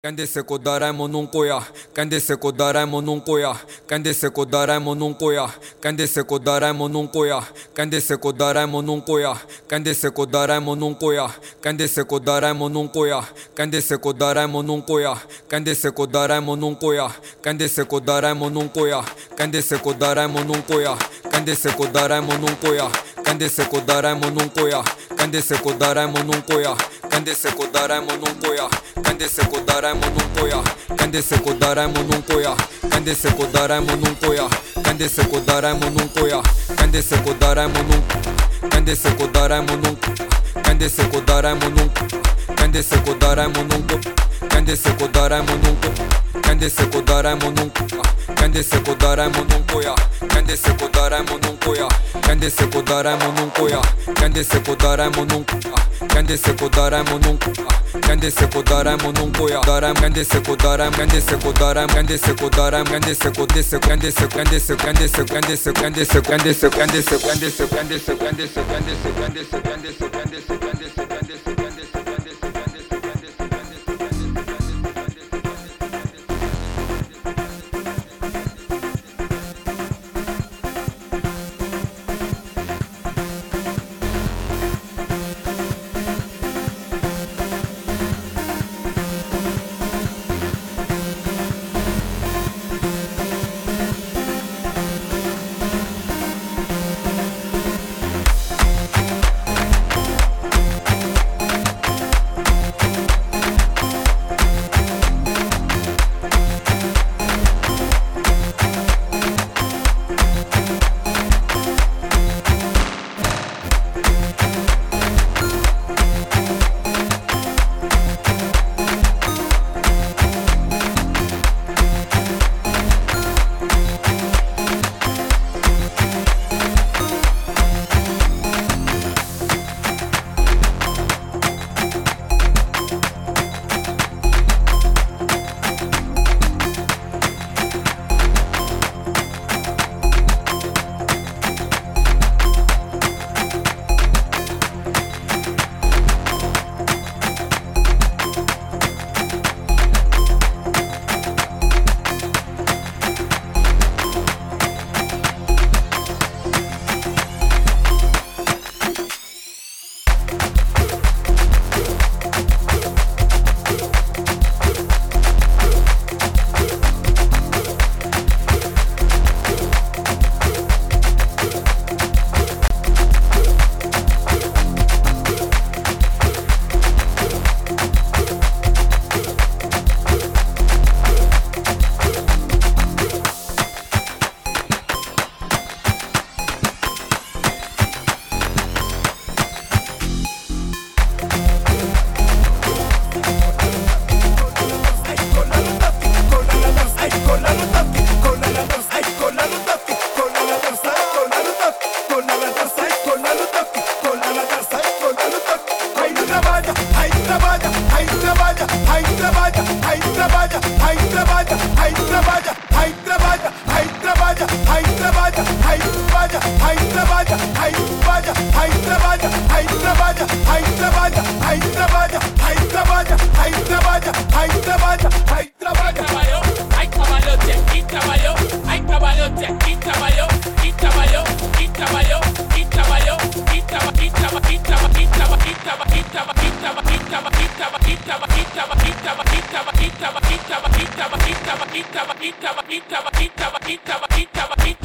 Kendisi cu Doraemon un cuia Kendisi cu Doraemon un cuia Kendisi cu Doraemon un cuia Kendisi cu Doraemon un cuia Kendisi cu Doraemon un cuia Kendisi cu Doraemon un cuia Kendisi cu Doraemon un cuia Kendisi cu Doraemon un cuia Kendisi cu Doraemon un cuia Kendisi cu Doraemon un cuia Kendisi cu Doraemon un cuia Kendisi cu Doraemon un cuia Kendisi cu Doraemon un cuia Kendisi cu Doraemon un cuia Cándese con daremos nunca Cándese con daremos nunca Cándese con daremos nunca Cándese con daremos nunca Cándese con daremos nunca Cándese con daremos nunca Cándese con daremos nunca Cándese con daremos nunca Cándese con daremos nunca Kendisi kodara monunku Kendisi kodara monunku Kendisi kodara monunku ya Kendisi kodara monunku ya Kendisi kodara monunku ya Kendisi kodara monunku Kendisi kodara monunku Kendisi kodara monunku ya Daram kendisi kodaram kendisi kodaram kendisi kodaram kendisi kodisi kendisi kendisi kendisi kendisi kendisi kendisi kendisi kendisi kendisi kendisi kendisi kendisi kendisi kendisi kendisi kendisi Itaba, Itaba, Itaba, Itaba, Itaba, Itaba, Itaba, Itaba,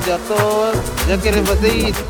de à toa, já querem fazer isso.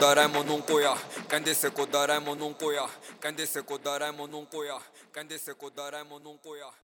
darem mănuncuia Când se codarem mănuncuia Când se codarem mănuncuia Când se codarem mănuncuia